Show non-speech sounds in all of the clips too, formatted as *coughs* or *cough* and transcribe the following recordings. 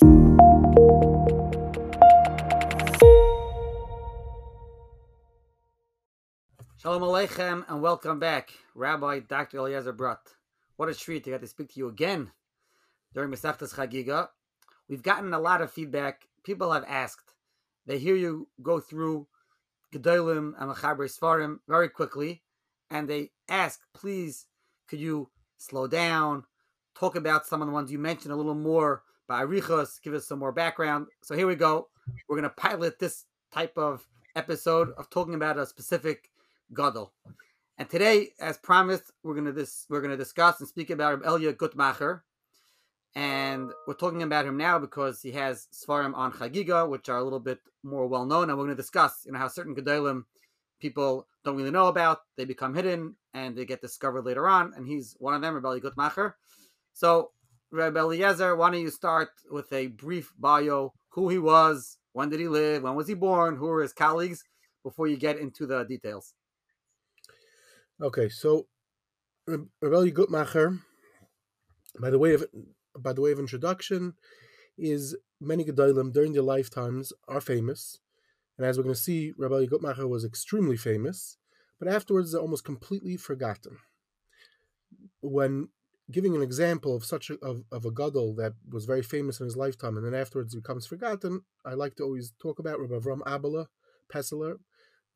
Shalom Aleichem and welcome back, Rabbi Dr. Eliezer Brodt. What a treat to get to speak to you again during Masechtas Chagiga. We've gotten a lot of feedback. People have asked. They hear you go through Gedolim and Mechaber Sfarim very quickly, and they ask, please, could you slow down, talk about some of the ones you mentioned a little more by Arichos, give us some more background. So here we go. We're going to pilot this type of episode of talking about a specific Gadol. And today, as promised, we're gonna this we're gonna discuss and speak about Elia Gutmacher. And we're talking about him now because he has Svarim on Chagiga, which are a little bit more well known, and we're going to discuss, you know, how certain Gedolim people don't really know about. They become hidden and they get discovered later on, and he's one of them, Rebbe Gutmacher. So, Rebbe Eliezer, why don't you start with a brief bio, who he was, when did he live, when was he born, who were his colleagues, before you get into the details. Okay, so Rebelli Gutmacher, by the way of by the way of introduction, is many Gedolim during their lifetimes are famous, and as we're going to see, Rebelli Gutmacher was extremely famous, but afterwards they're almost completely forgotten. When giving an example of such a, of, of a gadol that was very famous in his lifetime and then afterwards becomes forgotten, I like to always talk about Rabbi Avram Abela Pesseler,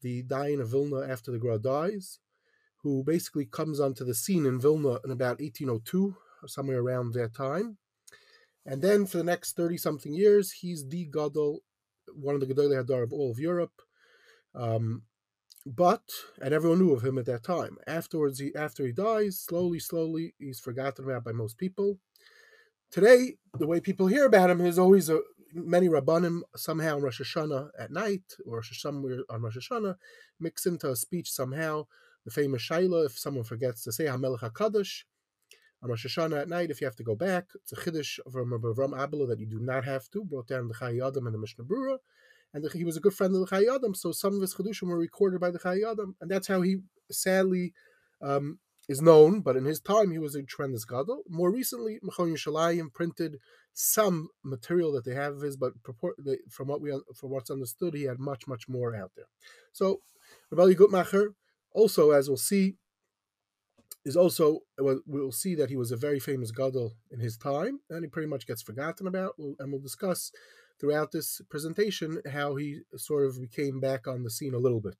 the dayan of Vilna after the Gra dies, who basically comes onto the scene in Vilna in about 1802, or somewhere around that time. And then for the next 30 something years, he's the Gadol, one of the Gedolei Hadar of all of Europe. Um, but, and everyone knew of him at that time. Afterwards, he, after he dies, slowly, slowly, he's forgotten about by most people. Today, the way people hear about him is always a, many Rabbanim somehow on Rosh Hashanah at night, or somewhere on Rosh Hashanah, mix into a speech somehow the famous Shaila, if someone forgets to say Hamelech HaKadosh, on Rosh Hashanah at night, if you have to go back, it's a Chiddush from Avram Abela that you do not have to, brought down the Chayei Adam and the Mishnah Berurah, and the, he was a good friend of the Chayei Adam, so some of his Chidushim were recorded by the Chayei Adam, and that's how he sadly um, is known, but in his time he was a tremendous gadol. More recently, Mechon Yerushalayim printed some material that they have of his, but from what we from what's understood, he had much much more out there. So, Rabbi Gutmacher also, as we'll see, is also we'll see that he was a very famous gadol in his time, and he pretty much gets forgotten about. And we'll discuss throughout this presentation how he sort of became back on the scene a little bit.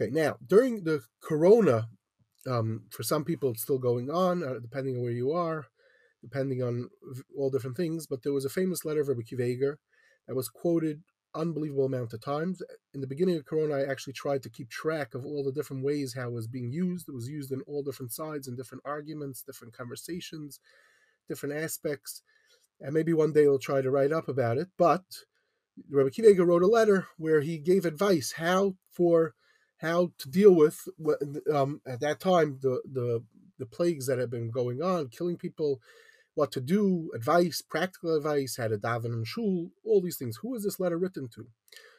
Okay, now during the Corona, um, for some people it's still going on, uh, depending on where you are, depending on all different things. But there was a famous letter of Rabbi Kiva that was quoted unbelievable amount of times. In the beginning of Corona, I actually tried to keep track of all the different ways how it was being used. It was used in all different sides and different arguments, different conversations, different aspects. And maybe one day I'll try to write up about it. But Rabbi Kiva wrote a letter where he gave advice how for how to deal with um, at that time the the the plagues that had been going on, killing people what to do, advice, practical advice, how to daven and shul, all these things. Who is this letter written to?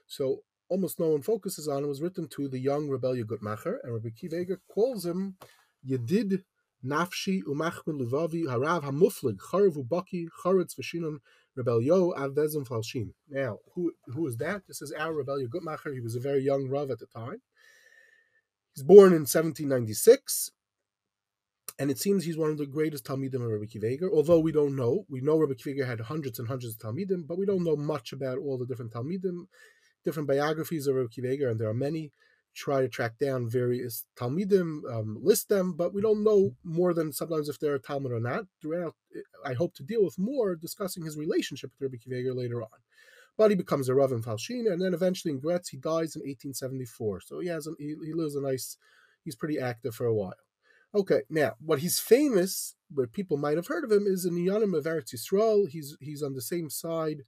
So almost no one focuses on it was written to the young Rebellia Gutmacher, and Rabbi Kiva calls him Yedid Nafshi Umachmin Levavi Harav Hamuflig Charav Ubaki Rebelio Falshin. Now, who who is that? This is our Rebellia Gutmacher. He was a very young Rav at the time. He's born in 1796 and it seems he's one of the greatest Talmidim of Rabbi Kiva although we don't know. We know Rabbi Kiva had hundreds and hundreds of Talmidim, but we don't know much about all the different Talmidim, different biographies of Rabbi Kiva and there are many. Try to track down various Talmidim, um, list them, but we don't know more than sometimes if they're a Talmud or not. Throughout, I hope to deal with more discussing his relationship with Rabbi Kiva later on. But he becomes a Rav in Falshina, and then eventually in Gretz, he dies in 1874. So he has, a, he, he lives a nice, he's pretty active for a while. Okay, now what he's famous, where people might have heard of him, is in Yanim of Eretz Yisrael. He's he's on the same side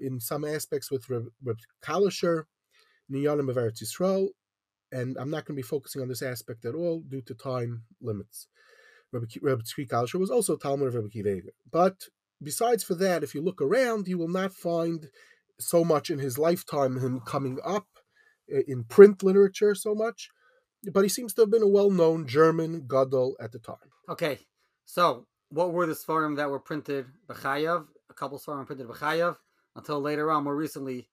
in some aspects with Reb, Reb Kalisher, Yanim of Eretz Yisrael, and I'm not going to be focusing on this aspect at all due to time limits. Rabbi Tzvi Kalisher was also Talmud of Reb Kiva. But besides for that, if you look around, you will not find so much in his lifetime him coming up in print literature so much but he seems to have been a well-known German gadol at the time. Okay, so what were the svarim that were printed b'chayav? A couple Svarim printed B'chayav until later on, more recently,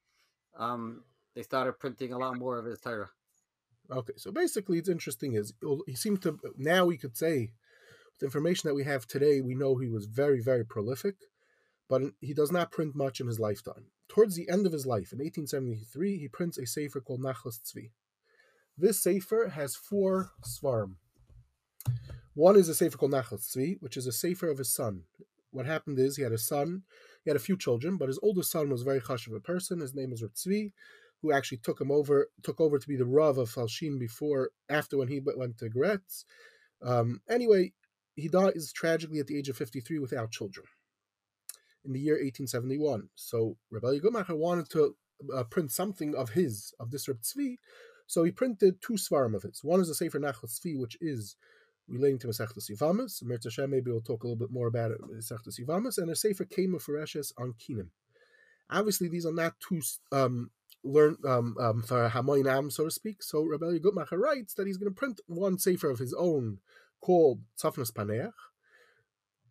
um, they started printing a lot more of his Torah. Okay, so basically, it's interesting is he seemed to now we could say the information that we have today, we know he was very very prolific, but he does not print much in his lifetime. Towards the end of his life, in 1873, he prints a sefer called Nachlas Tzvi. This sefer has four svarim. One is a sefer called Nachlas Tzvi, which is a sefer of his son. What happened is he had a son, he had a few children, but his oldest son was very hush of a person. His name was Tzvi, who actually took him over, took over to be the Rav of Falshin before, after when he went to Gretz. Um, anyway, he dies tragically at the age of 53 without children in the year 1871. So Rebbe Gutmacher wanted to uh, print something of his, of this Reb Tzvi, so he printed two svarim of his. One is a Sefer Nachlas Tzvi, which is relating to Masechtas Yivamas. Mirz Hashem, maybe we'll talk a little bit more about it, Masechtas and a Sefer Kema Fereshes on Kinim. Obviously, these are not two um, learn um, um, for Hamoinam, so to speak. So Rebbe Gutmacher writes that he's going to print one Sefer of his own called Tzafnas Paneach,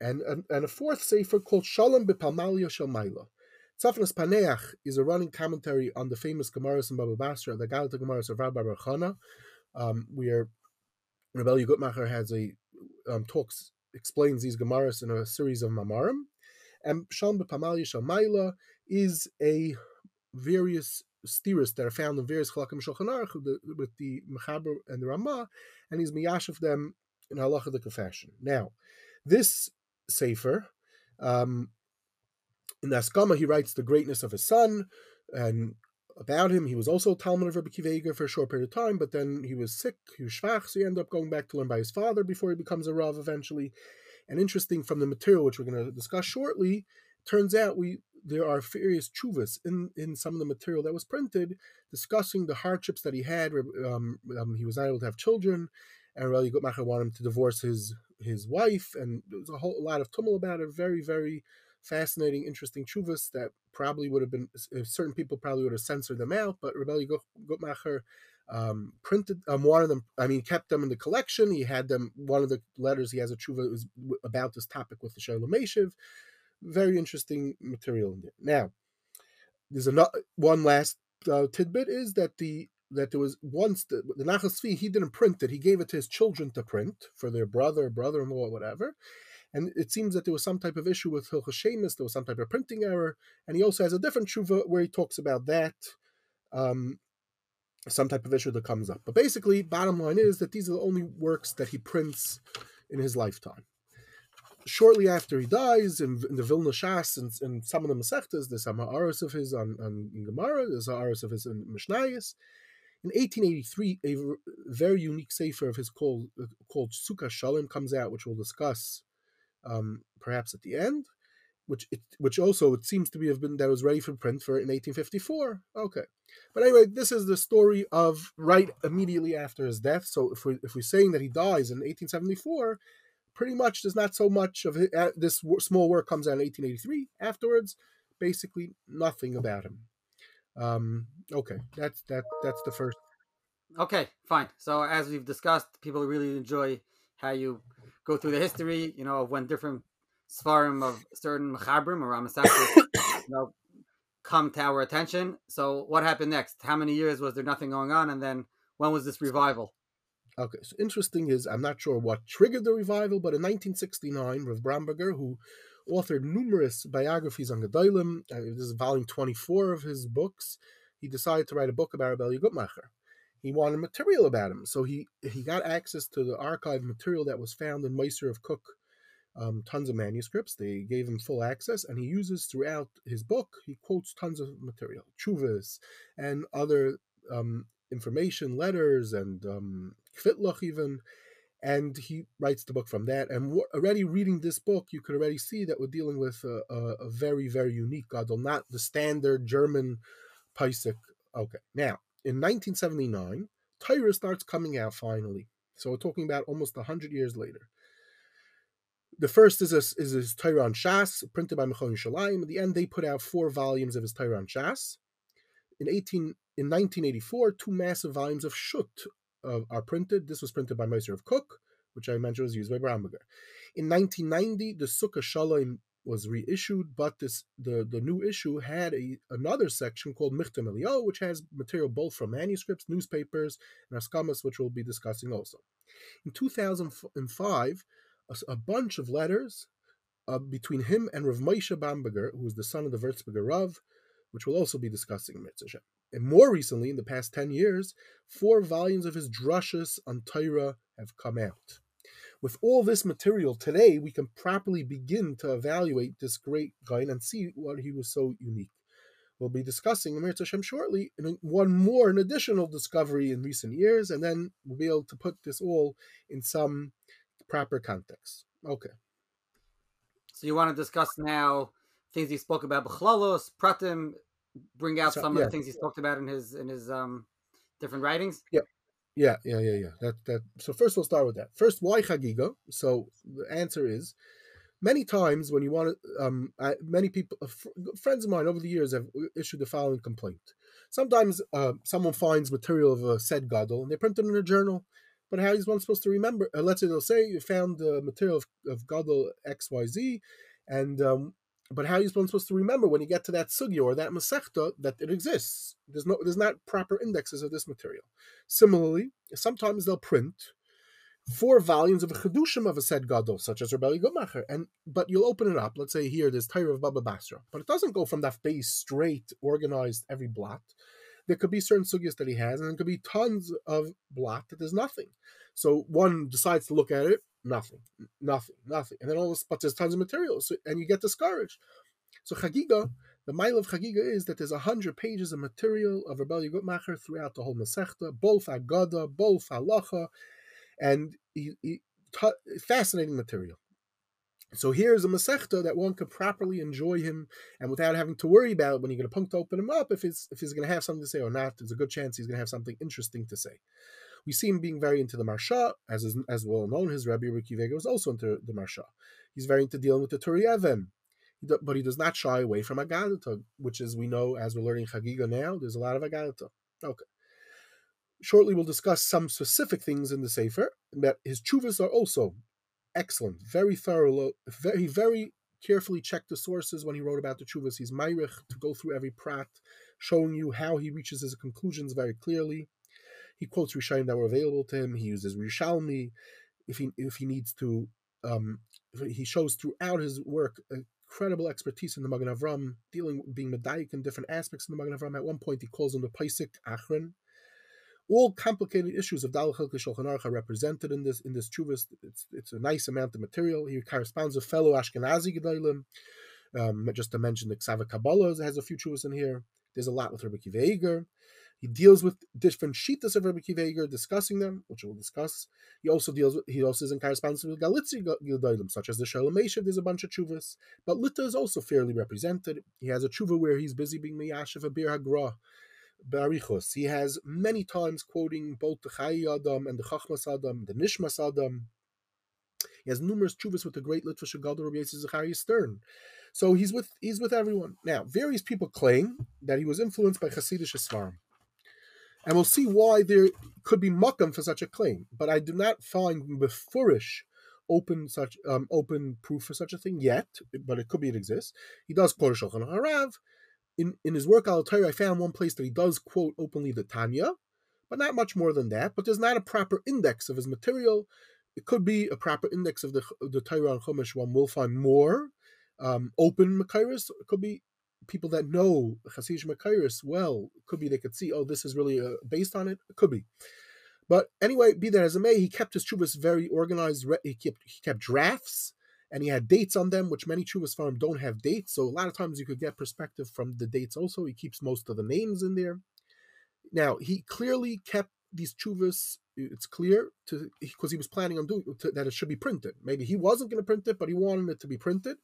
and, and, and a fourth sefer called Shalom Bepalmalia Shalmaila. Tzafnas Paneach is a running commentary on the famous Gemaras and Baba Basra, the Galata Gemaras of Rabbi Barchana, um, where Rebbe Gutmacher has a um, talks explains these Gemaras in a series of Mamarim, and Shalom Bepalmalia Shalmaila is a various stiras that are found in various Chalakim Shulchan Aruch with the Mechaber and the Ramah, and he's miyashiv them in halachic fashion. Now, this Sefer. Um, in the Askama, he writes the greatness of his son, and about him, he was also Talmud of Rabbi Kiva for a short period of time, but then he was sick, he was schwach, so he ended up going back to learn by his father before he becomes a Rav eventually. And interesting from the material, which we're going to discuss shortly, turns out we there are various chuvas in, in some of the material that was printed discussing the hardships that he had. Um, um, he was not able to have children, and Rabbi Gutmacher wanted him to divorce his his wife, and there was a whole a lot of tumult about it. Very, very fascinating, interesting chuvas that probably would have been certain people probably would have censored them out, but Rebelli Gutmacher um, printed um, one of them. I mean, kept them in the collection. He had them. One of the letters he has a chuva is about this topic with the Shoel Umeshiv. Very interesting material in there. Now, there's another one last uh, tidbit is that the that there was once the, the he didn't print it. He gave it to his children to print for their brother, brother-in-law, whatever. And it seems that there was some type of issue with Shemus, there was some type of printing error. And he also has a different tshuva where he talks about that, um, some type of issue that comes up. But basically, bottom line is that these are the only works that he prints in his lifetime. Shortly after he dies, in, in the Vilna Shas and, some of the Masechtas, there's some Aros of his on, on Gemara, there's Aros of his in Mishnayos, in 1883, a very unique sefer of his called called Sukkah Shalom comes out, which we'll discuss um, perhaps at the end. Which it, which also it seems to be have been that was ready for print for in 1854. Okay, but anyway, this is the story of right immediately after his death. So if we if we're saying that he dies in 1874, pretty much there's not so much of it, uh, this small work comes out in 1883. Afterwards, basically nothing about him. Um, okay, that's that. That's the first. Okay, fine. So as we've discussed, people really enjoy how you go through the history. You know, of when different svarim of certain mechabrim or ramasakis, you know, come to our attention. So what happened next? How many years was there nothing going on, and then when was this revival? Okay, so interesting is I'm not sure what triggered the revival, but in 1969, Rav Bramberger, who authored numerous biographies on Gedolim. Uh, this is volume 24 of his books. He decided to write a book about Rebbe Gutmacher. He wanted material about him, so he, he got access to the archive material that was found in Mossad HaRav Kook, um, tons of manuscripts. They gave him full access, and he uses throughout his book, he quotes tons of material, chuvas, and other um, information, letters, and um, even and he writes the book from that. And already reading this book, you could already see that we're dealing with a, a, a very, very unique Gadol, not the standard German Paisik. Okay, now in 1979, Torah starts coming out finally. So we're talking about almost 100 years later. The first is a, is his Shas, printed by Mechon Yerushalayim. At the end, they put out four volumes of his Torah Shas. In 18 in 1984, two massive volumes of Shut, are printed. This was printed by Mossad HaRav Kook, which I mentioned was used by Bramberger. In 1990, the Sukkah Shalom was reissued, but this the, the new issue had a another section called Michtam Elio, which has material both from manuscripts, newspapers, and Askamas, which we'll be discussing also. In 2005, a, a bunch of letters uh, between him and Rav Moshe Bamberger, who is the son of the Würzburger Rav, which we'll also be discussing in Mitzvah. And more recently, in the past 10 years, four volumes of his drushes on Torah have come out. With all this material today, we can properly begin to evaluate this great guy and see what he was so unique. We'll be discussing Amir Hashem shortly, and one more, an additional discovery in recent years, and then we'll be able to put this all in some proper context. Okay. So you want to discuss now things he spoke about, Bechlalos, Pratim, bring out so, some yeah. of the things he's talked about in his in his um different writings. Yeah. Yeah, yeah, yeah, yeah. That that. So first, we'll start with that. First, why Chagiga? So the answer is, many times when you want to, um, I, many people, uh, friends of mine over the years have issued the following complaint. Sometimes uh, someone finds material of a said gadol and they print it in a journal, but how is one supposed to remember? Uh, let's say they'll say you found the material of, of gadol X Y Z, and um, but how are you supposed to remember when you get to that sugya or that masechta that it exists? There's no, there's not proper indexes of this material. Similarly, sometimes they'll print four volumes of a chedushim of a said gadol, such as Rebelli Gutmacher, and but you'll open it up. Let's say here there's Torah of Baba Basra, but it doesn't go from that base straight, organized every blot. There could be certain sugyas that he has, and there could be tons of blot that there's nothing. So one decides to look at it nothing, nothing, nothing. And then all this, but there's tons of material, so, and you get discouraged. So Chagiga, the mile of Chagiga is that there's a hundred pages of material of Rebelli Gutmacher throughout the whole Masechta, both Agada, both Halacha, and he, he, fascinating material. So here's a Masechta that one could properly enjoy him and without having to worry about when you're going to punk to open him up if it's if he's going to have something to say or not. There's a good chance he's going to have something interesting to say. We see him being very into the Marsha, as is, as well known. His Rabbi Kiva Eger was also into the Marsha. He's very into dealing with the Turei Even, but he does not shy away from Agadata, which is we know as we're learning Chagiga now. There's a lot of Agadata. Okay. Shortly, we'll discuss some specific things in the Sefer. That his chuvas are also excellent, very thorough, very very carefully checked the sources when he wrote about the chuvas. He's myrich to go through every prat, showing you how he reaches his conclusions very clearly. He quotes Rishayim that were available to him. He uses Rishalmi if he if he needs to. Um, he shows throughout his work incredible expertise in the Magen Avram, dealing being medayik in different aspects of the Magen Avram. At one point, he calls him the Paisik Achron. All complicated issues of Dal Chilke Shulchan are represented in this in this chuvas. It's it's a nice amount of material. He corresponds with fellow Ashkenazi gedolim. Um, just to mention the Ksava Kabbalah has a few chuvas in here. There's a lot with Rabbi Kiva he deals with different shitas of Rabbi Kiva discussing them, which we'll discuss. He also deals with, he also is in correspondence with Galitzi Gildoidim, such as the Shalom there's a bunch of chuvas. But Litta is also fairly represented. He has a chuva where he's busy being Miyashiv a Bir Hagra. Barichos. He has many times quoting both the Chayei Adam and the Chachmas Adam, the Nishmas Adam. He has numerous chuvas with the great Litvish Gadol Rabbi Zachariah Stern. So he's with he's with everyone. Now, various people claim that he was influenced by Hasidic Svarim and we'll see why there could be makam for such a claim. But I do not find befurish open such um, open proof for such a thing yet, but it could be it exists. He does quote Shulchan Harav. In in his work Al I found one place that he does quote openly the Tanya, but not much more than that. But there's not a proper index of his material. It could be a proper index of the the Torah and Chumash. One will find more um, open Makairis. It could be people that know Hasidic Makairis well, could be they could see, oh, this is really uh, based on it. It could be. But anyway, be that as it may, he kept his chuvas very organized. He kept he kept drafts, and he had dates on them, which many chuvas farm don't have dates. So a lot of times you could get perspective from the dates. Also, he keeps most of the names in there. Now he clearly kept these chuvas. It's clear to because he was planning on doing to, that it should be printed. Maybe he wasn't going to print it, but he wanted it to be printed.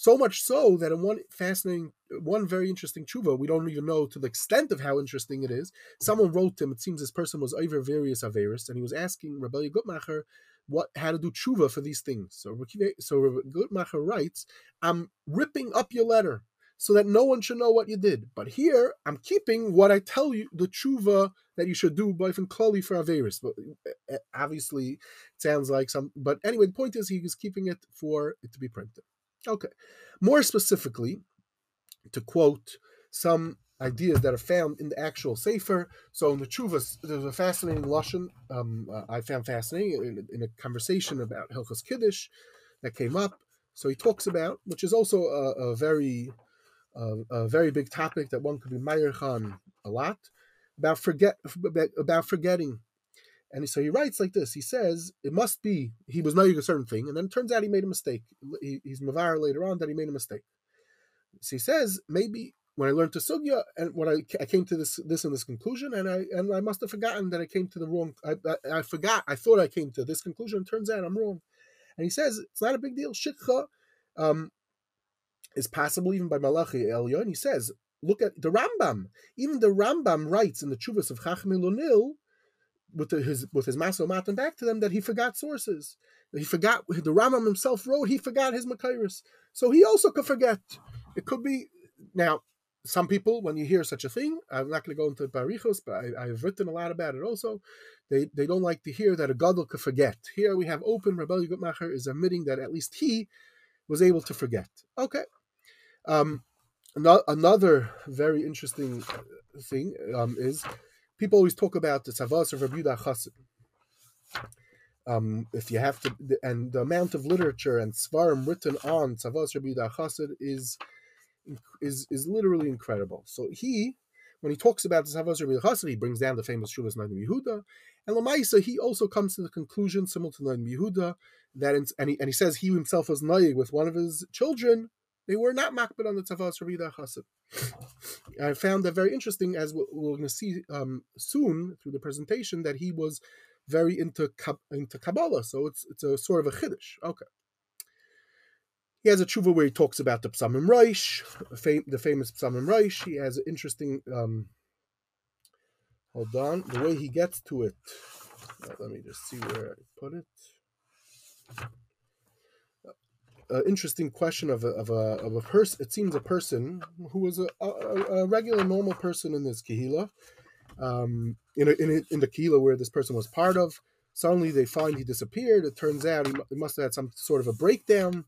So much so that in one fascinating, one very interesting tshuva, we don't even know to the extent of how interesting it is. Someone wrote him. It seems this person was over various averis, and he was asking Rabbi Gutmacher what how to do tshuva for these things. So so Rabbi Gutmacher writes, "I'm ripping up your letter." So that no one should know what you did. But here, I'm keeping what I tell you, the tshuva that you should do, both in klali for Averis. But eh, obviously, it sounds like some. But anyway, the point is, he was keeping it for it to be printed. Okay. More specifically, to quote some ideas that are found in the actual Sefer. So in the Chuvas, there's a fascinating Lashon um, uh, I found fascinating in, in, a conversation about Hilchas Kiddush that came up. So he talks about, which is also a, a very uh, a very big topic that one could be Meir Khan a lot about forget about forgetting. And so he writes like this. He says it must be he was knowing a certain thing, and then it turns out he made a mistake. He, he's mavar later on that he made a mistake. So he says maybe when I learned to sugya and when I, I came to this this and this conclusion, and I and I must have forgotten that I came to the wrong. I, I, I forgot. I thought I came to this conclusion. Turns out I'm wrong. And he says it's not a big deal. Shikha um, is possible even by Malachi Elyon. He says, look at the Rambam. Even the Rambam writes in the Chuvas of Chachmei Lunil with the, his with his Maso Matan back to them that he forgot sources. He forgot the Rambam himself wrote. He forgot his Makairis, so he also could forget. It could be now some people, when you hear such a thing, I'm not going to go into barichos, but I, have written a lot about it also. They they don't like to hear that a gadol could forget. Here we have open Rebbe Gutmacher is admitting that at least he was able to forget. Okay. Um, another very interesting thing um, is people always talk about the tzavas of Rabbi Chassid. Um, if you have to, and the amount of literature and svarim written on tzavas Rabbi Chassid is is is literally incredible. So he, when he talks about the Savas Rabbi Chassid, he brings down the famous Shuvas Noda BiYehuda, and Lamaisa he also comes to the conclusion, similar to Noda BiYehuda, that in, and he and he says he himself was naig with one of his children. They were not makbid on the Tavas Rabbi Chassid. I found that very interesting, as we're going to see um, soon through the presentation, that he was very into into Kabbalah. So it's it's a sort of a chiddush. Okay. He has a tshuva where he talks about the Besamim Rosh, the famous Besamim Rosh. He has an interesting. Um, hold on, the way he gets to it. Let me just see where I put it. An interesting question of a of a of a person. It seems a person who was a, a, a regular normal person in this kehila, um, in a, in a, in the kehila where this person was part of. Suddenly they find he disappeared. It turns out he, he must have had some sort of a breakdown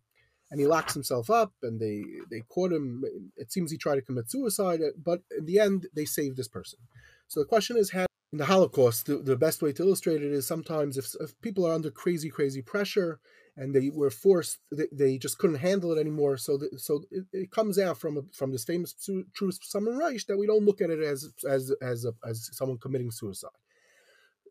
and he locks himself up and they they caught him it seems he tried to commit suicide but in the end they saved this person so the question is how in the holocaust the, the best way to illustrate it is sometimes if, if people are under crazy crazy pressure and they were forced they, they just couldn't handle it anymore so that, so it, it, comes out from a, from this famous truth Besamim Rosh that we don't look at it as as as a, as someone committing suicide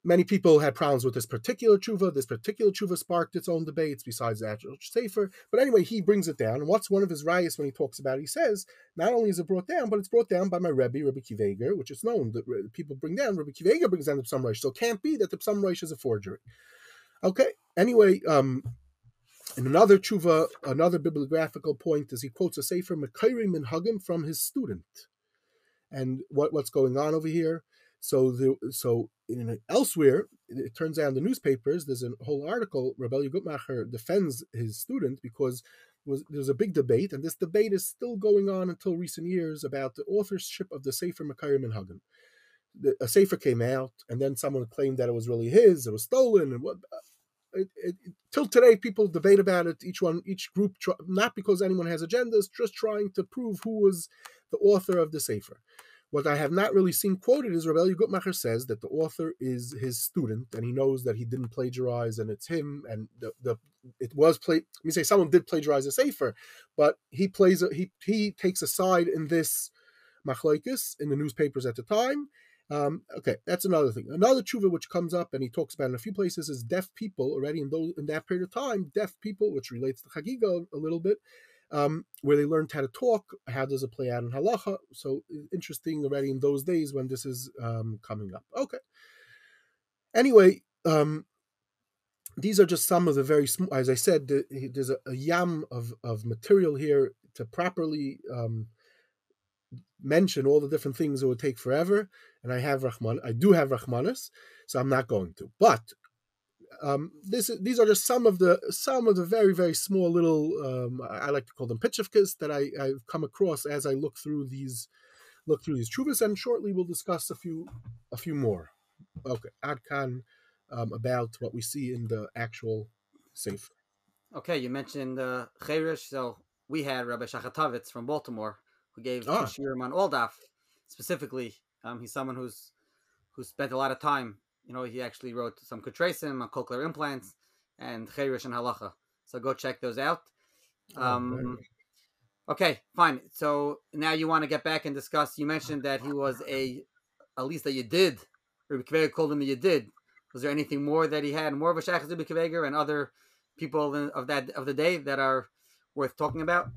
Many people had problems with this particular tshuva. This particular tshuva sparked its own debates besides the actual sefer. But anyway, he brings it down. And what's one of his rayas when he talks about it? He says, not only is it brought down, but it's brought down by my Rebbe, Rebbe Kiveger, which is known that people bring down. Rebbe Kiveger brings down the Psam So it can't be that the Psam is a forgery. Okay. Anyway, um, in another tshuva, another bibliographical point is he quotes a sefer Mekairi Minhagim from his student. And what, what's going on over here? So the so in elsewhere, it turns out in the newspapers there's a whole article. Rebelli Gutmacher defends his student because was there's a big debate, and this debate is still going on until recent years about the authorship of the Sefer Makayim and Hagen. a Sefer came out, and then someone claimed that it was really his, it was stolen, and what. It, it, till today, people debate about it. Each one, each group, not because anyone has agendas, just trying to prove who was the author of the Sefer. What I have not really seen quoted is Rebelli Gutmacher says that the author is his student and he knows that he didn't plagiarize and it's him and the, the it was play. Let me say someone did plagiarize a sefer, but he plays a, he he takes a side in this machlokes in the newspapers at the time. Um, okay, that's another thing. Another tshuva which comes up and he talks about in a few places is deaf people already in those in that period of time. Deaf people, which relates to Chagiga a little bit, um, where they learned how to talk. How does it play out in halacha? So interesting already in those days when this is um, coming up. Okay. Anyway, um, these are just some of the very small. As I said, the, there's a, a, yam of of material here to properly um, mention all the different things. It would take forever, and I have Rahman. I do have Rahmanis, so I'm not going to. But um, this these are just some of the some of the very very small little um, I like to call them pitchivkas that I, I've come across as I look through these look through these chuvas, and shortly we'll discuss a few a few more. Okay, Adkan um, about what we see in the actual safe. Okay, you mentioned uh, Cheresh, so we had Rabbi Shachatovitz from Baltimore, who gave Ah. Shiurim on Oldaf specifically. Um, he's someone who's who spent a lot of time. You know, he actually wrote some Kutresim on cochlear implants and Cheresh and Halacha. So go check those out. Oh, Um, very okay, fine. So now you want to get back and discuss. You mentioned that he was a, at least that you did. Rabbi Kveger called him a did. Was there anything more that he had, more of a Shach Rabbi Kveger and other people of that of the day that are worth talking about?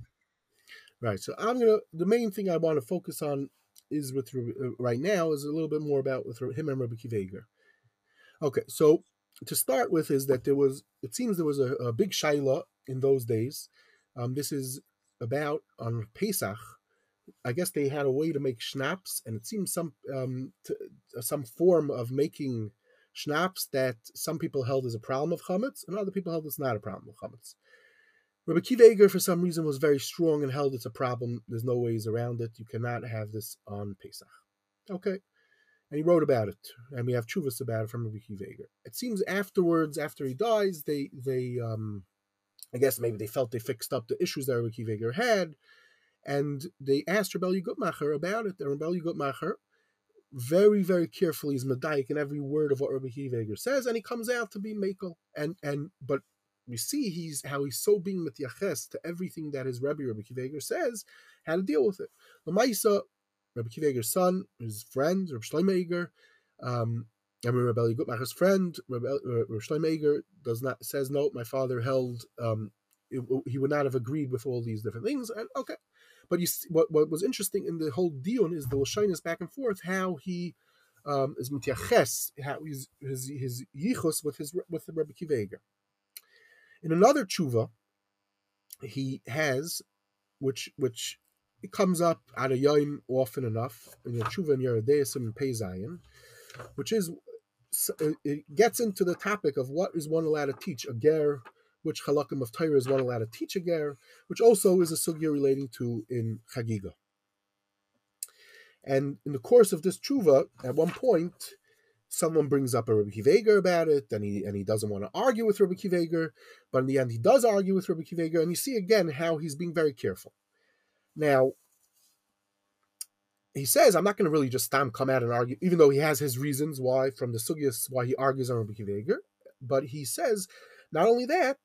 Right. So I'm gonna. The main thing I want to focus on is with uh, right now is a little bit more about with him and Rabbi Kiveger. Okay. So to start with is that there was. It seems there was a, a big shaila in those days. Um, this is about on Pesach. I guess they had a way to make schnapps, and it seems some um, to, some form of making schnapps that some people held as a problem of chametz, and other people held it's not a problem of chametz. Rabbi Kiva for some reason, was very strong and held it's a problem. There's no ways around it. You cannot have this on Pesach. Okay. And he wrote about it, and we have chuvas about it from Rabbi Kiva It seems afterwards, after he dies, they they um, I guess maybe they felt they fixed up the issues that Rabbi Kiva had, and they asked Rebel Gutmacher about it. And Rebel Gutmacher very, very carefully is medayik in every word of what Rabbi Kiva says, and he comes out to be Makel. And and but we see he's how he's so being mityaches to everything that his Rebbe Rabbi Kiveger says, how to deal with it. Lamaisa, Rabbi Kiveger's son, his friend, Rabbi Shleimeger, um, I mean Rabbi Gutmacher's friend, uh, Rabbi does not says no. My father held um, it, he would not have agreed with all these different things, and okay. But you see, what what was interesting in the whole dion is the lashonis back and forth how he um, is mityaches, how he's his his yichus with his with the Rabbi Kiveger. In another tshuva, he has, which which it comes up at a yom often enough in the tshuva in and Pei Zion, which is uh, it gets into the topic of what is one allowed to teach a ger, which halakim of Torah is one allowed to teach a ger, which also is a sugya relating to in Chagiga. And in the course of this tshuva, at one point, someone brings up a Rabbi Kiveger about it, and he and he doesn't want to argue with Rabbi Kiveger, but in the end he does argue with Rabbi Kiveger, and you see again how he's being very careful. Now, he says, I'm not going to really just come out and argue, even though he has his reasons why from the sugyas why he argues on Rabbi Kiveger, but he says not only that,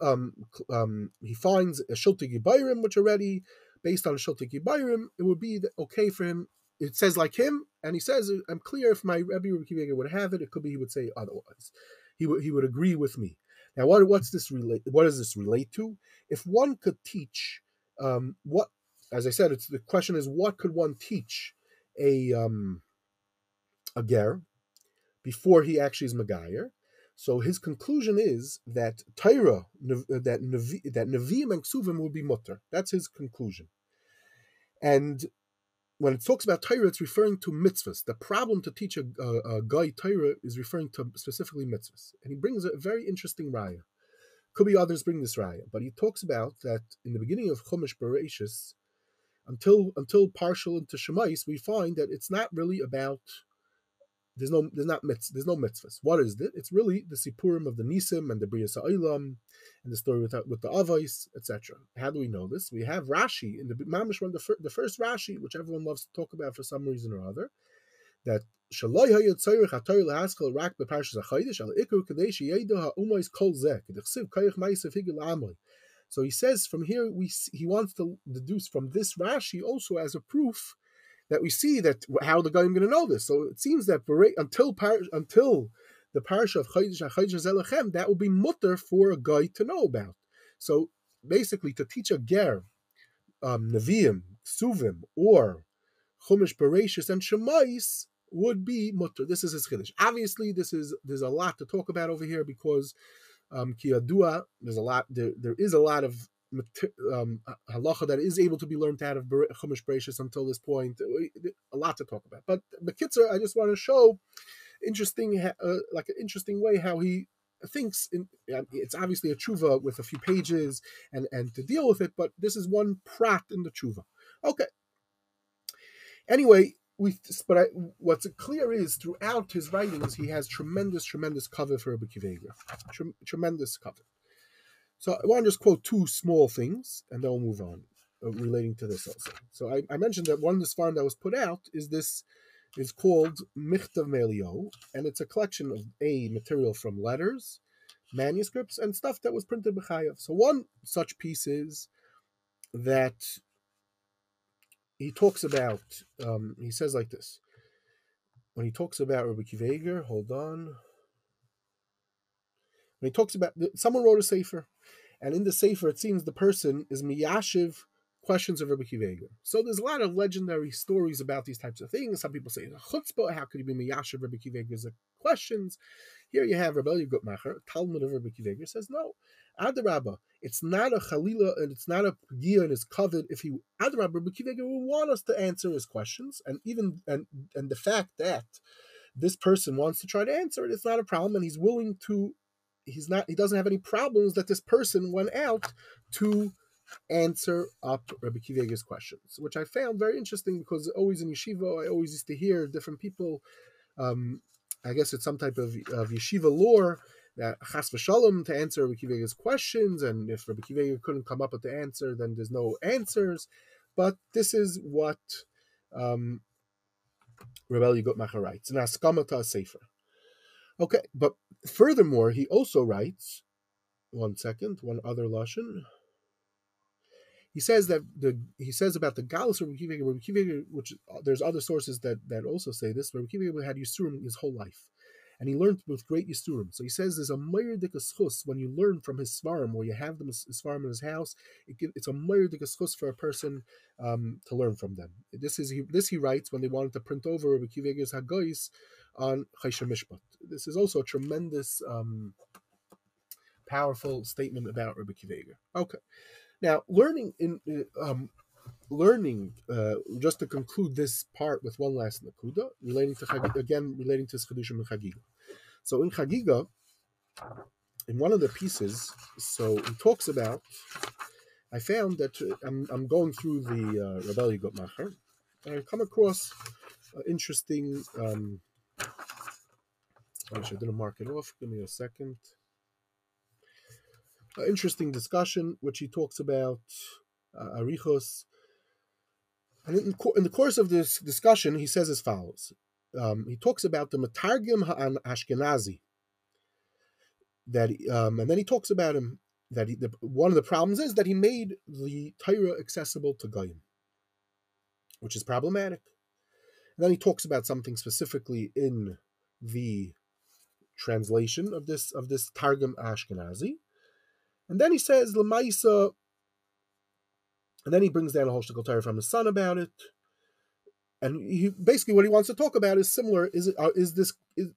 um, um, he finds a Shulti Gibayrim, which already based on Shulti Gibayrim, it would be okay for him it says like him, and he says, "I'm clear. If my Rebbe Rabbi would have it, it could be he would say otherwise. He would he would agree with me. Now, what what's this relate? What does this relate to? If one could teach, um, what as I said, it's the question is what could one teach a um, a ger before he actually is Megayer? So his conclusion is that Torah, that Nevi, that Nevi'im and Ksuvim will be mutter. That's his conclusion. And when it talks about Torah, it's referring to mitzvahs. The problem to teach a, a, a guy Torah is referring to specifically mitzvahs. And he brings a very interesting raya. Could be others bring this raya, but he talks about that in the beginning of Chumash Bereshis, until until partial into Shemais, we find that it's not really about there's no there's not mitz, there's no mitzvahs. What is it? It's really the sipurim of the nisim and the Bria Sa'ilam and the story with with the avais, etc. How do we know this? We have Rashi in the Mamish one, the, fir, the first Rashi, which everyone loves to talk about for some reason or other, that Shaloi hatoy rak al kol ma'asav higel amoy. So he says from here we he wants to deduce from this Rashi also as a proof that we see that how the guy going to know this. So it seems that until until the parsha of Zelechem, that will be mutter for a guy to know about. So basically, to teach a ger, um, Nevi'im, Suvim, or Chumash Bereshis and Shemais would be mutter. This is his chiddush. Obviously, this is there's a lot to talk about over here because um, Kiyadua, there's a lot. There, there is a lot of um, halacha that is able to be learned out of Chumash Bereshis until this point. A lot to talk about. But Bekitzer, I just want to show interesting, uh, like an interesting way how he thinks. In, it's obviously a tshuva with a few pages and and to deal with it, but this is one prat in the tshuva. Okay. Anyway, we but I, what's clear is throughout his writings he has tremendous, tremendous cover for Rabbi Kiveger. Tremendous cover. So I want to just quote two small things, and then we'll move on uh, relating to this also. So I, I, mentioned that one of the farm that was put out is this is called Michtav Melio, and it's a collection of a material from letters, manuscripts, and stuff that was printed b'chayav. So one such piece is that he talks about. Um, he says like this when he talks about Rabbi Kiva Hold on. When he talks about someone wrote a sefer, and in the sefer it seems the person is miyashiv questions of Rabbi Kiva So there's a lot of legendary stories about these types of things. Some people say chutzpah. How could he be miyashiv Rabbi Kiva questions? Here you have Rabbi Gutmacher, Talmud of Rabbi Kiva says no. Adarabba, it's not a chalila and it's not a pgia and his covet. If he Adarabba, Rabbi Kiva will want us to answer his questions, and even and and the fact that this person wants to try to answer it, it's not a problem, and he's willing to. He's not. He doesn't have any problems that this person went out to answer up Rabbi Kivega's questions, which I found very interesting because always in yeshiva I always used to hear different people. Um, I guess it's some type of, of yeshiva lore that chas v'shalom to answer Rabbi Kivega's questions, and if Rabbi Kivega couldn't come up with the answer, then there's no answers. But this is what um, Rebel Yigutmacher writes, an askamata sefer. Okay, but furthermore, he also writes, one second, one other lashon. He says that the he says about the galus Rabbi Kiva, which there's other sources that that also say this. Rabbi Kiva had Yisurim his whole life and he learned with great Yisurim. So he says there's a Mayr when you learn from his Svarim, or you have them his Svarim in his house, it it's a Mayr for a person um, to learn from them. This is he, this he writes when they wanted to print over Rabbi Kivege's Hagois on Chaysha. This is also a tremendous, um, powerful statement about Rabbi Kivega. Okay. Now, learning in uh, um, learning, uh, just to conclude this part with one last nakuda, relating to Chag- again relating to Chedushim and Chagiga. So in Chagiga, in one of the pieces, so he talks about. I found that uh, I'm, I'm going through the uh, Macher, and I come across an interesting. Um, I didn't mark it off. Give me a second. Interesting discussion, which he talks about uh, Arichos and in, in, the course of this discussion, he says as follows. Um, he talks about the Matargim Ha'an Ashkenazi. That um, and then he talks about him that he, the, one of the problems is that he made the Torah accessible to Goyim, which is problematic. And then he talks about something specifically in the translation of this of this Targum Ashkenazi, and then he says Lamaisa and then he brings down a whole shtickle Torah from his son about it. And he basically what he wants to talk about is similar. Is it uh, is this is,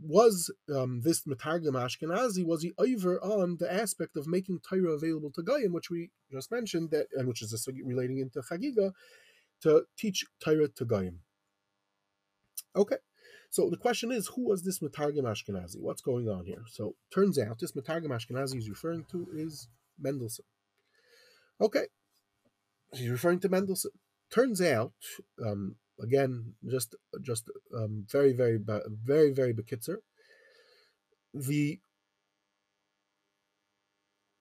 was um, this Matargim Ashkenazi was he over on the aspect of making Torah available to Goyim, which we just mentioned that, and which is relating into Chagiga, to teach Torah to Goyim. Okay, so the question is, who was this Matargim Ashkenazi? What's going on here? So turns out this Matargim Ashkenazi he's referring to is Mendelssohn. Okay, he's referring to Mendelssohn. Turns out, um, again, just just um, very very very very bekitzer. The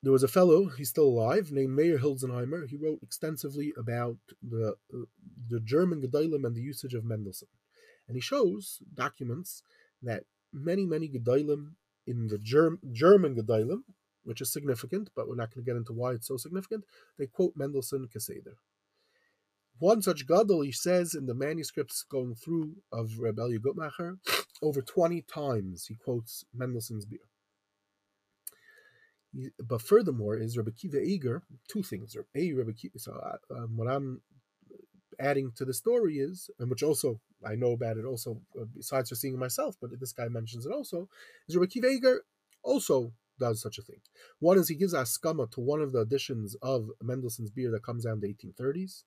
there was a fellow, he's still alive, named Meir Hildesheimer. He wrote extensively about the uh, the German Gedolim and the usage of Mendelssohn, and he shows documents that many many Gedolim in the Germ, German Gedolim which is significant, but we're not going to get into why it's so significant. They quote Mendelssohn Keseder. One such gadol, he says in the manuscripts going through of Rebbe Gutmacher, *sniffs* over 20 times he quotes Mendelssohn's Biur. But furthermore, is Rebbe Kiva Eger, two things. A, Rebbe Kiva, so uh, um, what I'm adding to the story is, and which also I know about it also, uh, besides for seeing myself, but this guy mentions it also, is Rebbe Kiva also does such a thing. One is he gives a askama to one of the editions of Mendelssohn's Biur that comes out in the 1830s,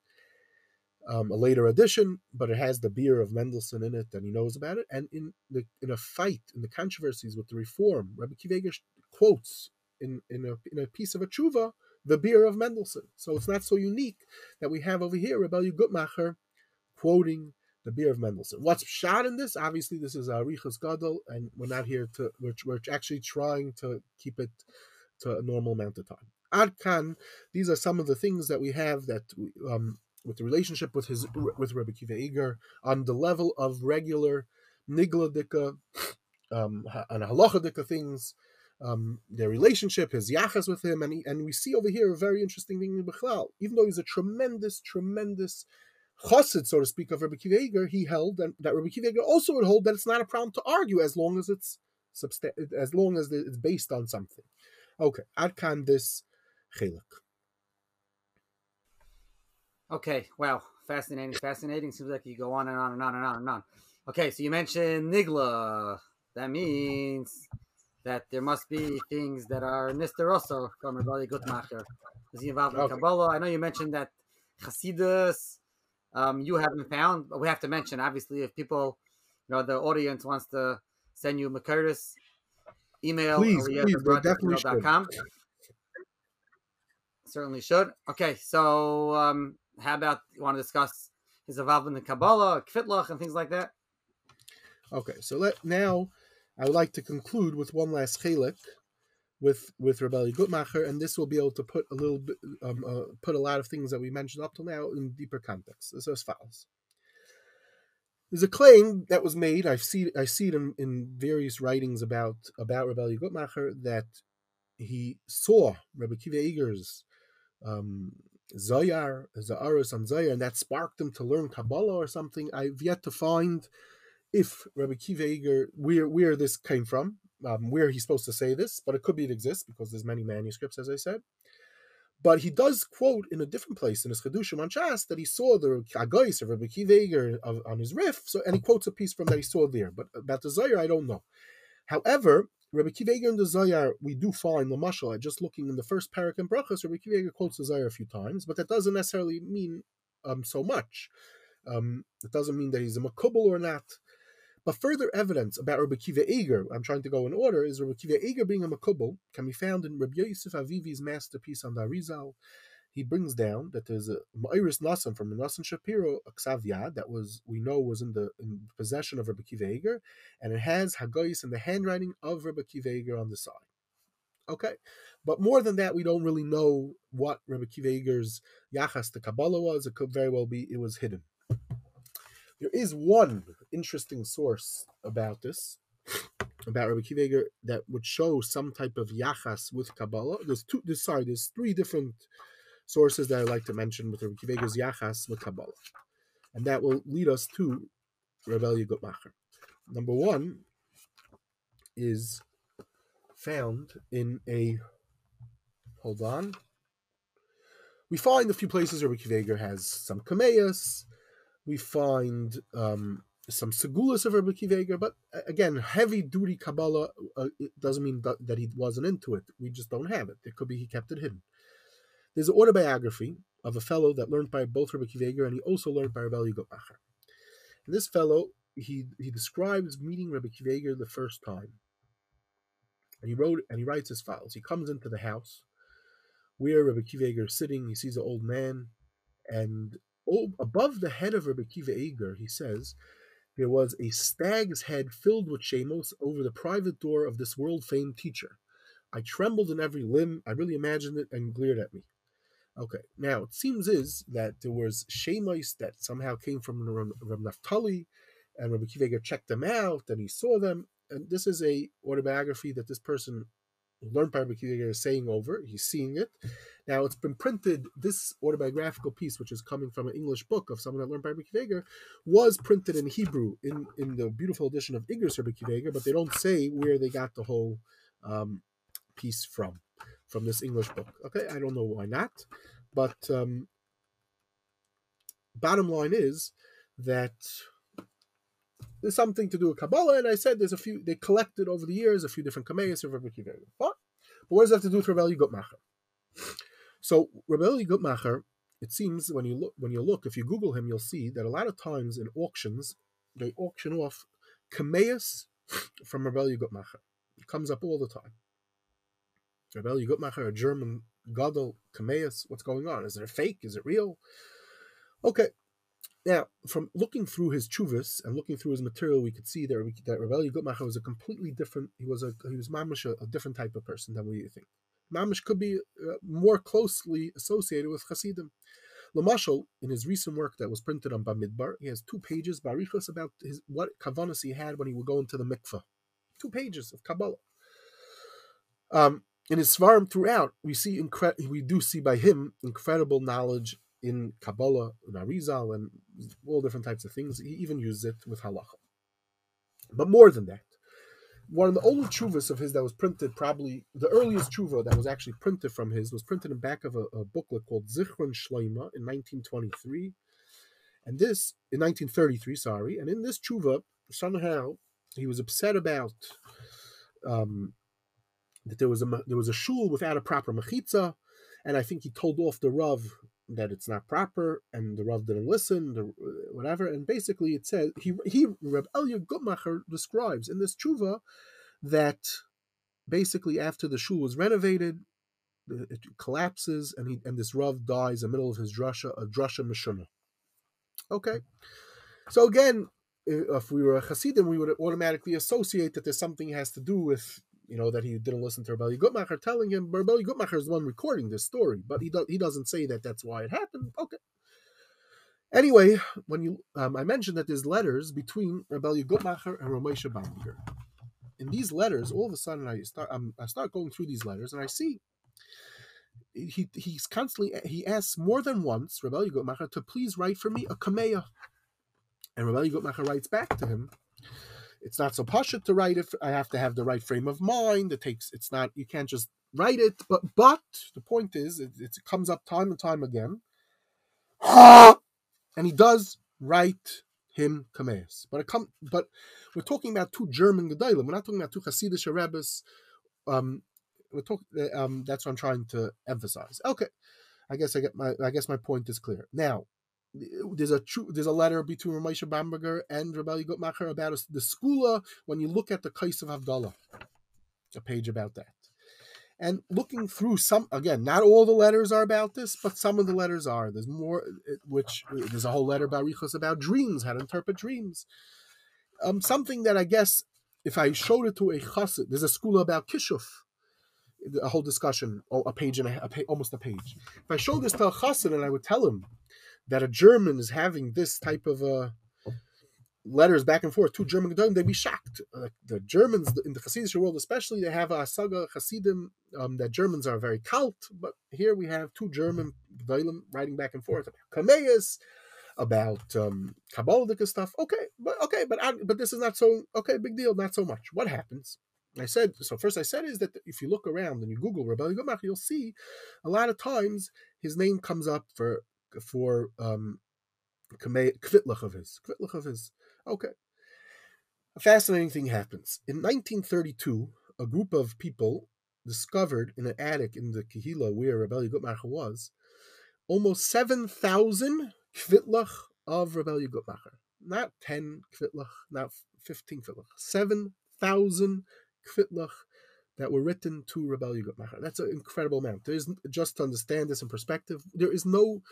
um, a later edition, but it has the Biur of Mendelssohn in it, and he knows about it. And in the in a fight in the controversies with the Reform, Rabbi Kiveger quotes in in a in a piece of a tshuva the Biur of Mendelssohn. So it's not so unique that we have over here Rebbe Gutmacher quoting the Biur of Mendelssohn. What's shot in this? Obviously, this is Arichas Gadol, and we're not here to. We're, we're actually trying to keep it to a normal amount of time. Adkan, these are some of the things that we have that um, with the relationship with his with Rebbe Kiva Eger on the level of regular nigla um, and halacha things, um, their relationship, his yachas with him, and he, and we see over here a very interesting thing in Bechlal. Even though he's a tremendous, tremendous chassid, so to speak, of Rabbi Kiva Eger, he held that, that Rebbe Kiva Eger also would hold that it's not a problem to argue as long as it's as long as it's based on something. Okay, Adkan this chelik. Okay, wow, fascinating, fascinating. Seems like you go on and on and on and on and on. Okay, so you mentioned Nigla. That means that there must be things that are Nisteroso from Rabbi Gutmacher. Is he involved in okay. Kabbalah? I know you mentioned that Hasidus um, you haven't found, but we have to mention, obviously, if people, you know, the audience wants to send you Makurtis, email please, please, definitely should. Certainly should. Okay, so um, how about you want to discuss his involvement in Kabbalah, Kvitlach, and things like that? Okay, so let now I would like to conclude with one last chelik with with Rebelli Gutmacher, and this will be able to put a little bit um, uh, put a lot of things that we mentioned up till now in deeper context. Is as follows. There's a claim that was made. I see I see it in, in various writings about about Rebelli Gutmacher that he saw Rebbe Kiva Eger's um, Zoyar, Za'aris on Zoyar, and that sparked him to learn Kabbalah or something. I've yet to find if Rabbi Kiva Eger, where, where this came from, um, where he's supposed to say this, but it could be it exists because there's many manuscripts, as I said. But he does quote in a different place in his Chedushim on Shas that he saw the Agais of Rabbi Kiva Eger on his riff, so and he quotes a piece from that he saw there. But about the Zoyar, I don't know. However, Rabbi Kiva and the Zoyar, we do find the Mashal, just looking in the first parak in Brachas, Rabbi Kiva Eger quotes the Zoyar a few times, but that doesn't necessarily mean um, so much. Um, it doesn't mean that he's a Makubal or not. But further evidence about Rabbi Kiva Eger, I'm trying to go in order, is Rabbi Kiva Eger being a Makubal can be found in Rabbi Yosef Avivi's masterpiece on the. He brings down that there's a Ma'iris Nasan from the Nasan Shapiro, a Ksav that was we know was in the in possession of Rabbi Kiva Eger, and it has Hagoyis in the handwriting of Rabbi Kiva Eger on the side. Okay, but more than that, we don't really know what Rabbi Kiva Eger's Yachas to Kabbalah was. It could very well be it was hidden. There is one interesting source about this, about Rabbi Kiva that would show some type of yachas with Kabbalah. There's two. There's, sorry, there's three different sources that I'd like to mention with Rabbi Kiva's yachas with Kabbalah, and that will lead us to Rebellia Gutmacher. Number one is found in a. Hold on. We find a few places where Kiva Eger has some kameas, we find um, some segulas of Rabbi Kiva but again, heavy duty Kabbalah uh, doesn't mean that, that, he wasn't into it. We just don't have it. It could be he kept it hidden. There's an autobiography of a fellow that learned by both Rabbi Kiva and he also learned by Rabbi Yigotmacher. And this fellow, he he describes meeting Rabbi Kiva the first time. And he wrote and he writes his files. He comes into the house where Rabbi Kiva is sitting. He sees an old man, and above the head of Rabbi Kiva Eger, he says, there was a stag's head filled with shemos over the private door of this world famed teacher. I trembled in every limb. I really imagined it and glared at me. Okay, now it seems is that there was shemos that somehow came from Rabbi Naftali, and Rabbi Kiva checked them out, and he saw them. And this is a autobiography that this person learned by Kiva is saying over. He's seeing it. Now it's been printed. This autobiographical piece, which is coming from an English book of someone that learned by Kiva, was printed in Hebrew in, in the beautiful edition of Igros Rabbi Kiva, but they don't say where they got the whole um, piece from, from this English book. Okay, I don't know why not, but um, bottom line is that there's something to do with Kabbalah, and I said there's a few they collected over the years a few different kameas of Rabbi Kiva. But, what does that have to do with Rabbi Gutmacher? So Rabbi Gutmacher, it seems when you look when you look, if you Google him, you'll see that a lot of times in auctions they auction off kameas from Rabbi Gutmacher. It comes up all the time. Rabbi Gutmacher, a German Gadol kameas. What's going on? Is it a fake? Is it real? Okay, now, from looking through his chuvas and looking through his material, we could see that, that Rebelli Gutmacher was a completely different. He was a he was mamish a, a, different type of person than we think. Mamish could be uh, more closely associated with Hasidim. Lamashal, in his recent work that was printed on Bamidbar, he has two pages, Barichos, about his what kavanas he had when he would go into the mikveh. Two pages of Kabbalah. Um, in his svarim throughout, we see incre- we do see by him incredible knowledge in Kabbalah, in Arizal, and all different types of things. He even used it with halacha. But more than that, one of the only chuvas of his that was printed, probably the earliest chuva that was actually printed from his, was printed in back of a, a booklet called Zichron Shleima in 1923, and this in 1933, sorry. And in this chuva, somehow he was upset about um, that there was a there was a shul without a proper mechitza, and I think he told off the rav that it's not proper, and the rav didn't listen, the, uh, whatever. And basically, it says he he Reb Elia Gutmacher describes in this tshuva that basically after the shul was renovated, it collapses, and he and this rav dies in the middle of his drasha, a drasha mishuna. Okay, so again, if we were a Hasidim, we would automatically associate that there's something has to do with you know, that he didn't listen to Rebelli Gutmacher telling him, Rebelli Gutmacher is the one recording this story, but he, do, he doesn't say that that's why it happened. Okay. Anyway, when you, um, I mentioned that there's letters between Rebelli Gutmacher and Ramesha Bamberger. In these letters, all of a sudden I start, I start going through these letters and I see he he's constantly he asks more than once Rebelli Gutmacher to please write for me a kameya, and Rebelli Gutmacher writes back to him it's not so pasha to write it. I have to have the right frame of mind. It takes. It's not. You can't just write it. But but the point is, it, it comes up time and time again. *coughs* and he does write him kameas. But it come. But we're talking about two German gedolim. We're not talking about two Hasidic Rebbe's. Um, we're talking. Um, that's what I'm trying to emphasize. Okay, I guess I get my. I guess my point is clear now there's a true, there's a letter between Ramesha Bamberger and Rebelli Gutmacher about the skula when you look at the case of Havdalah, a page about that. And looking through some again, not all the letters are about this, but some of the letters are. There's more, which there's a whole letter about Richos about dreams, how to interpret dreams. Um, something that I guess if I showed it to a chassid, there's a school about kishuf, a whole discussion, a page and a, a, almost a page. If I showed this to a chassid and I would tell him that a German is having this type of uh, letters back and forth, two German Gedolim, they'd be shocked. Uh, the Germans in the Hasidic world, especially, they have a saga Hasidim um, that Germans are very cult, but here we have two German Gedolim writing back and forth about Kameas, about um, Kabbalistic stuff. Okay, but okay, but I, but this is not so okay. Big deal, not so much. What happens? I said so. First, I said is that if you look around and you Google Rebelli Gumach, you'll see a lot of times his name comes up for for um, kvitlach of his. Kvitlach of his. Okay. A fascinating thing happens. In 1932, a group of people discovered in an attic in the Kehila where Rebelli Gutmacher was almost 7,000 kvitlach of Rebelli Gutmacher. Not 10 kvitlach, not 15 kvitlach. 7,000 kvitlach that were written to Rebelli Gutmacher. That's an incredible amount. There is, just to understand this in perspective, there is no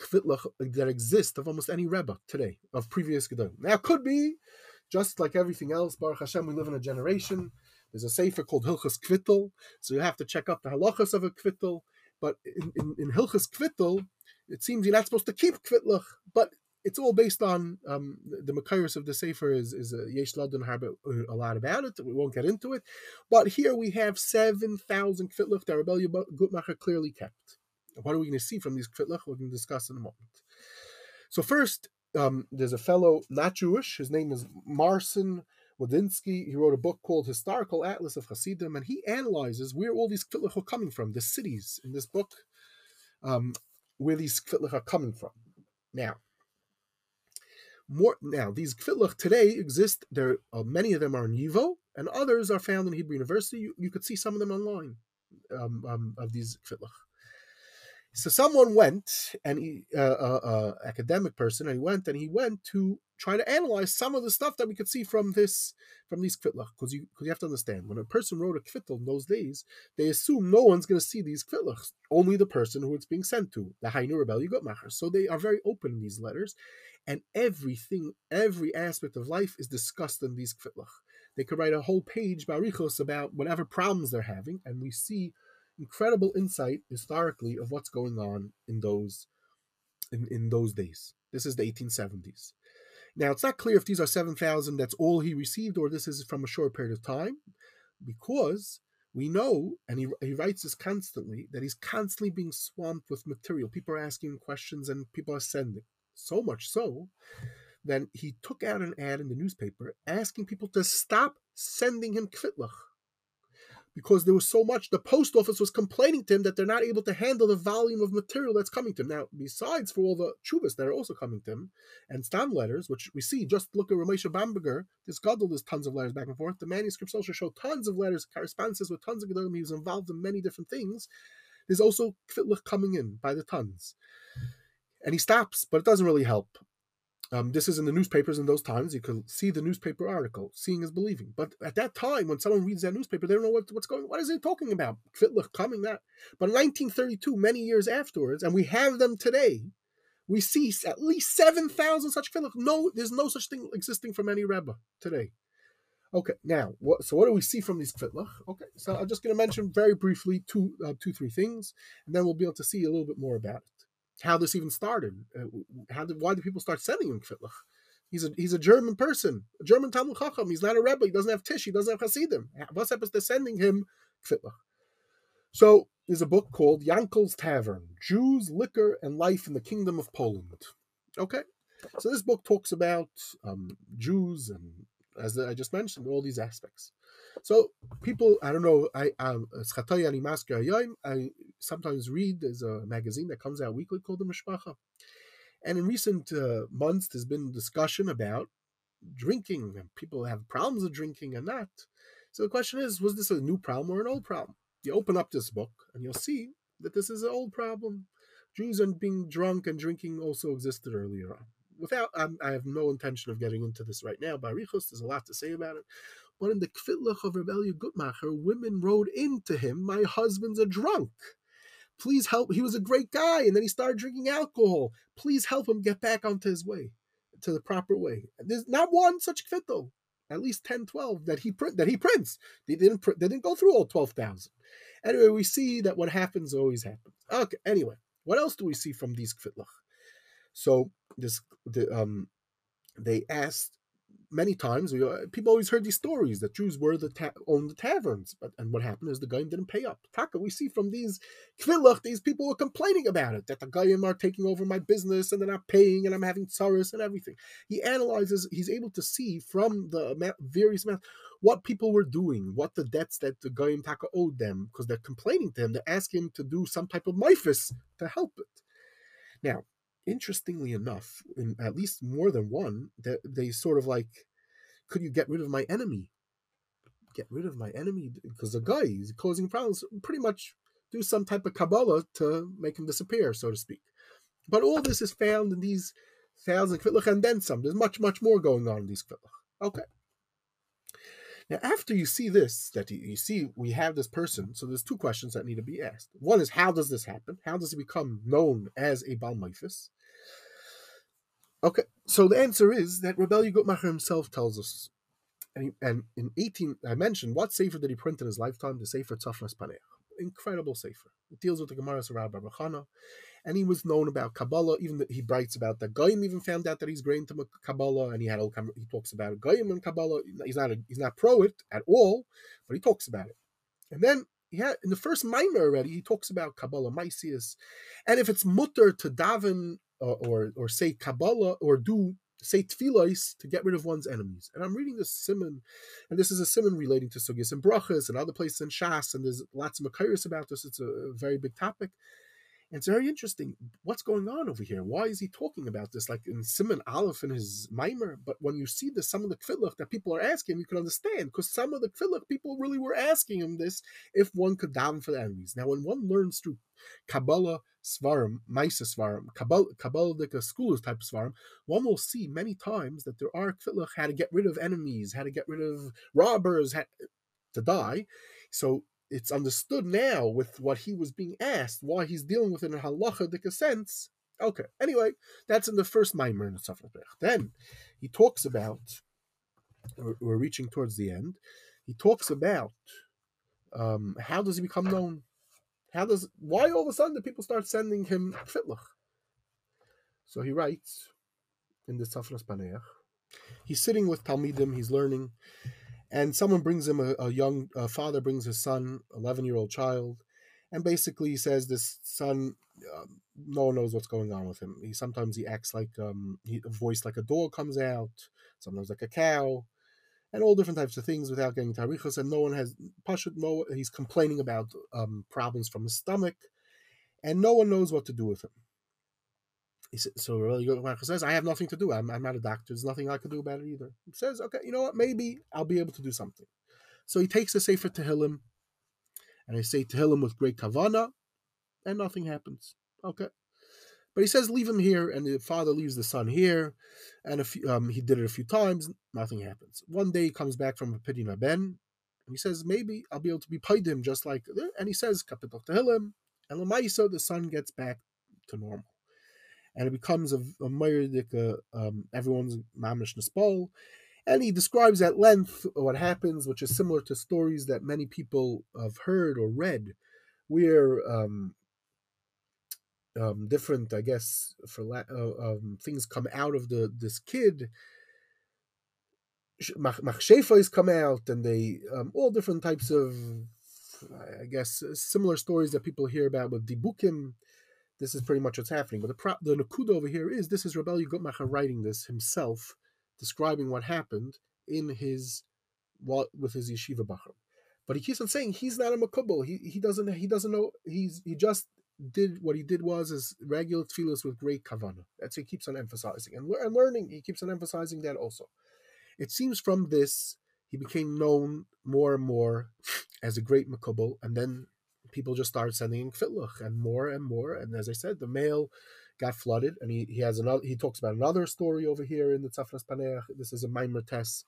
kvitlach that exists of almost any Rebbe today of previous Gedolim. Now, it could be just like everything else. Baruch Hashem, we live in a generation. There's a sefer called Hilchas Kvittel, so you have to check up the halachas of a kvittel. But in, in, in Hilchas Kvittel, it seems you're not supposed to keep kvitlach, but it's all based on um, the Makairis of the Sefer is is uh, Yesh Ladon Harbe uh, a lot about it. We won't get into it, but here we have seven thousand kvitlach that Rebellion Gutmacher clearly kept. What are we going to see from these kvitlach? We're going to discuss in a moment. So first, um, there's a fellow not Jewish. His name is Marcin Wodziński. He wrote a book called Historical Atlas of Hasidim, and he analyzes where all these kvitlach are coming from, the cities in this book, um, where these kvitlach are coming from. Now, more now these kvitlach today exist. There, uh, many of them are in Yivo, and others are found in Hebrew University. You, you could see some of them online um, um, of these kvitlach. So someone went, and he, uh, uh, uh, academic person, and he went and he went to try to analyze some of the stuff that we could see from this, from these kvitlach, because you, cause you have to understand when a person wrote a kvittel in those days, they assume no one's going to see these kvitlach, only the person who it's being sent to, the Hainu Rebel Yugotmacher. So they are very open in these letters, and everything, every aspect of life is discussed in these kvitlach. They could write a whole page barichos about whatever problems they're having, and we see incredible insight historically of what's going on in those in, in those days. This is the 1870s. Now it's not clear if these are 7,000 that's all he received or this is from a short period of time because we know, and he, he writes this constantly, that he's constantly being swamped with material. People are asking questions and people are sending. So much so that he took out an ad in the newspaper asking people to stop sending him kvitlach because there was so much. The post office was complaining to him that they're not able to handle the volume of material that's coming to him. Now, besides for all the chubas that are also coming to him, and stam letters, which we see, just look at Ramesha Bamberger, this Gadol, there's tons of letters back and forth. The manuscripts also show tons of letters, correspondences with tons of Gedolim. He was involved in many different things. There's also kvitlich coming in by the tons. And he stops, but it doesn't really help. Um, this is in the newspapers in those times. You could see the newspaper article. Seeing is believing. But at that time, when someone reads that newspaper, they don't know what, what's going. What is he talking about? Kvitlich coming that. But in 1932, many years afterwards, and we have them today, we see at least seven thousand such kvitlich. No, there's no such thing existing from any rebbe today. Okay, now what? So what do we see from these kvitlich? Okay, so I'm just going to mention very briefly two, uh, two, three things, and then we'll be able to see a little bit more about it how this even started. Uh, how did why did people start sending him Kvitlich? He's a he's a German person, a German Talmud Chacham. He's not a rebbe. He doesn't have Tish. He doesn't have Hasidim. What's happens to sending him Kvitlich? So there's a book called Yankel's Tavern: Jews, Liquor, and Life in the Kingdom of Poland. Okay, so this book talks about um, Jews and, as I just mentioned, all these aspects. So people, I don't know, I um, I sometimes read there's a magazine that comes out weekly called the Mishpacha, and in recent uh, months there's been discussion about drinking and people have problems with drinking and not. So the question is, was this a new problem or an old problem? You open up this book and you'll see that this is an old problem. Jews and being drunk and drinking also existed earlier on. Without, um, I have no intention of getting into this right now. Barichos, there's a lot to say about it. But in the Kvitlach of Rebellion Gutmacher, women wrote into him, My husband's a drunk. Please help. He was a great guy, and then he started drinking alcohol. Please help him get back onto his way, to the proper way. There's not one such kvittel, at least 10, 12 that he print that he prints. They didn't print, they didn't go through all 12,000. Anyway, we see that what happens always happens. Okay, anyway, what else do we see from these kvitlach? So this the um they asked many times we, uh, people always heard these stories that Jews were the ta- owned the taverns, but and what happened is the Goyim didn't pay up. Taka, we see from these kvillach, these people were complaining about it that the Goyim are taking over my business and they're not paying and I'm having tsaris and everything. He analyzes, he's able to see from the various amounts what people were doing, what the debts that the Goyim Taka owed them, because they're complaining to him. They ask him to do some type of mifis to help it. Now, interestingly enough, in at least more than one, that they sort of like, could you get rid of my enemy? Get rid of my enemy because the guy is causing problems. Pretty much do some type of kabbalah to make him disappear, so to speak. But all this is found in these thousand kvitlich and then some. There's much, much more going on in these kvitlich. Okay. Now, after you see this, that you, see we have this person, so there's two questions that need to be asked. One is, how does this happen? How does he become known as a Balmaifis? Okay, so the answer is that Rebel Gutmacher himself tells us. And, he, and in 18, I mentioned what Sefer did he print in his lifetime? The Sefer Tzafnas Paneach. Incredible Sefer. It deals with the Gemara Sarab Bachana. And he was known about Kabbalah, even that he writes about that. Goyim even found out that he's great into Kabbalah, and he had all he talks about Goyim and Kabbalah. He's not a, he's not pro it at all, but he talks about it. And then yeah, in the first mimer already, he talks about Kabbalah Maisius. And if it's mutter to daven or, or, say Kabbalah or do say tefillos to get rid of one's enemies. And I'm reading this simon, and this is a simon relating to sugis and brachas and other places in Shas, and there's lots of makairis about this. It's a, very big topic. And it's very interesting. What's going on over here? Why is he talking about this? Like in Simon Aleph in his mimer. But when you see the some of the kvillach that people are asking, you can understand because some of the kvillach people really were asking him this if one could daven for the enemies. Now, when one learns through Kabbalah Svarim, Maisa Svarim, Kabbalah, Kabbalistic schools type of Svarim, one will see many times that there are kvillach how to get rid of enemies, how to get rid of robbers, how, to die. So it's understood now with what he was being asked why he's dealing with it in a halacha sense. Okay, anyway, that's in the first mimer in Sefer Then he talks about, we're reaching towards the end, he talks about um, how does he become known? How does why all of a sudden do people start sending him fitlach? So he writes in the Tzafnas Paneach. He's sitting with Talmidim, he's learning, and someone brings him a, a young a father brings his son, eleven year old child, and basically he says this son, um, no one knows what's going on with him. He sometimes he acts like um, he, a voice like a dog comes out, sometimes like a cow, and all different types of things without getting tarichas. And no one has pashut. No, he's complaining about um, problems from his stomach, and no one knows what to do with him. Says, so really says, I have nothing to do. I'm, I'm not a doctor. There's nothing I can do about it either. He says, okay, you know what? Maybe I'll be able to do something. So he takes a Sefer Tehillim, and I say Tehillim with great kavana, and nothing happens. Okay. But he says, leave him here, and the father leaves the son here, and if um, he did it a few times, nothing happens. One day he comes back from a Pidina Ben, and he says, maybe I'll be able to be paid him just like, and he says, Kapitok Tehillim, and Lamaisa, the son gets back to normal and it becomes a, a Meyerdik, uh, um, everyone's mamish nespal. And he describes at length what happens, which is similar to stories that many people have heard or read, where um, um, different, I guess, for la- uh, um, things come out of the this kid. Machshefas come out, and they um, all different types of, I guess, similar stories that people hear about with dibukim this is pretty much what's happening. But the pro- the nakuda over here is this is Rebel Gutmacher writing this himself, describing what happened in his with his yeshiva bachar. But he keeps on saying he's not a makubal. He he doesn't he doesn't know he's he just did what he did was his regular tefillas with great kavana. That's what he keeps on emphasizing and, and learning. He keeps on emphasizing that also. It seems from this he became known more and more as a great makubal, and then people just started sending in fitlach and more and more. And as I said, the mail got flooded, and he, he has another. He talks about another story over here in the Tzafnas Paneach. This is a Maimer test,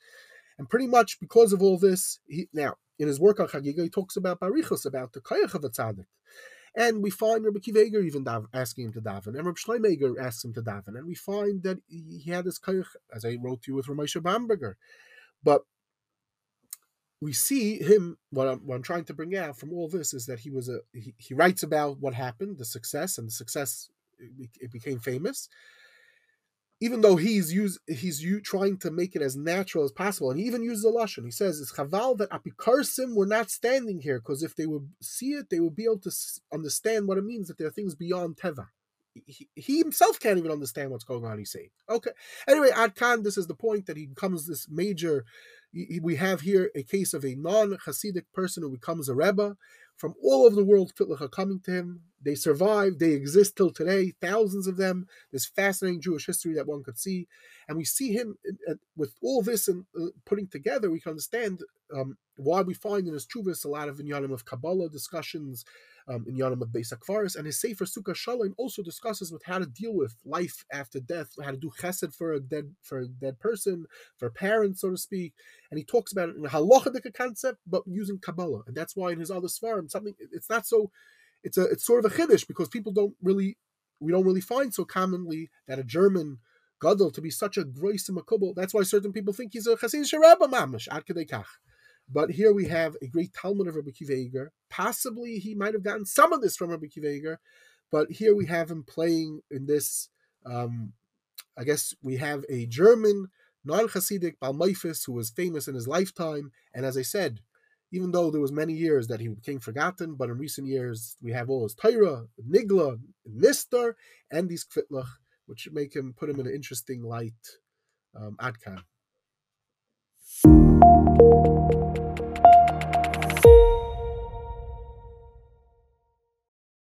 and pretty much because of all this, he now in his work on Chagiga, he talks about Barichos, about the Kayach of a tzaddik. And we find Rabbi Kiva Eger even dav- asking him to daven, and Rabbi Schleimeger asks him to daven, and we find that he had this kayach, as I wrote to you with Ramesha Bamberger. But we see him what I'm, what I'm trying to bring out from all this is that he was a he, he writes about what happened the success and the success it, it became famous even though he's use he's trying to make it as natural as possible and he even uses a lashon he says it's chaval that apikarsim were not standing here because if they would see it they would be able to understand what it means that there are things beyond teva he, he himself can't even understand what's going on he's saying okay anyway adkan this is the point that he becomes this major we have here a case of a non-Hasidic person who becomes a Rebbe. From all over the world, Fitlach are coming to him. They survive. They exist till today. Thousands of them. There's fascinating Jewish history that one could see, and we see him with all this and uh, putting together. We can understand um, why we find in his Chuvis a lot of Inyanim of Kabbalah discussions, um, in Yanam of Beis Akvaris, and his Sefer Sukkas Shalom also discusses with how to deal with life after death, how to do chesed for a dead for a dead person, for parents, so to speak, and he talks about it in a halachic concept, but using Kabbalah, and that's why in his other svarim, something it's not so, it's a it's sort of a chiddush because people don't really we don't really find so commonly that a German gadol to be such a grois makubal. That's why certain people think he's a chassid sharabba mamish ad kach. But here we have a great Talmud of Rabbi Kiva Possibly he might have gotten some of this from Rabbi Kiva but here we have him playing in this. Um, I guess we have a German non-Hasidic Balmaifis who was famous in his lifetime, and as I said, even though there was many years that he became forgotten, but in recent years we have all his Torah, Nigla, Nistar, and these Kvitlach, which make him put him in an interesting light. Um, Adkan.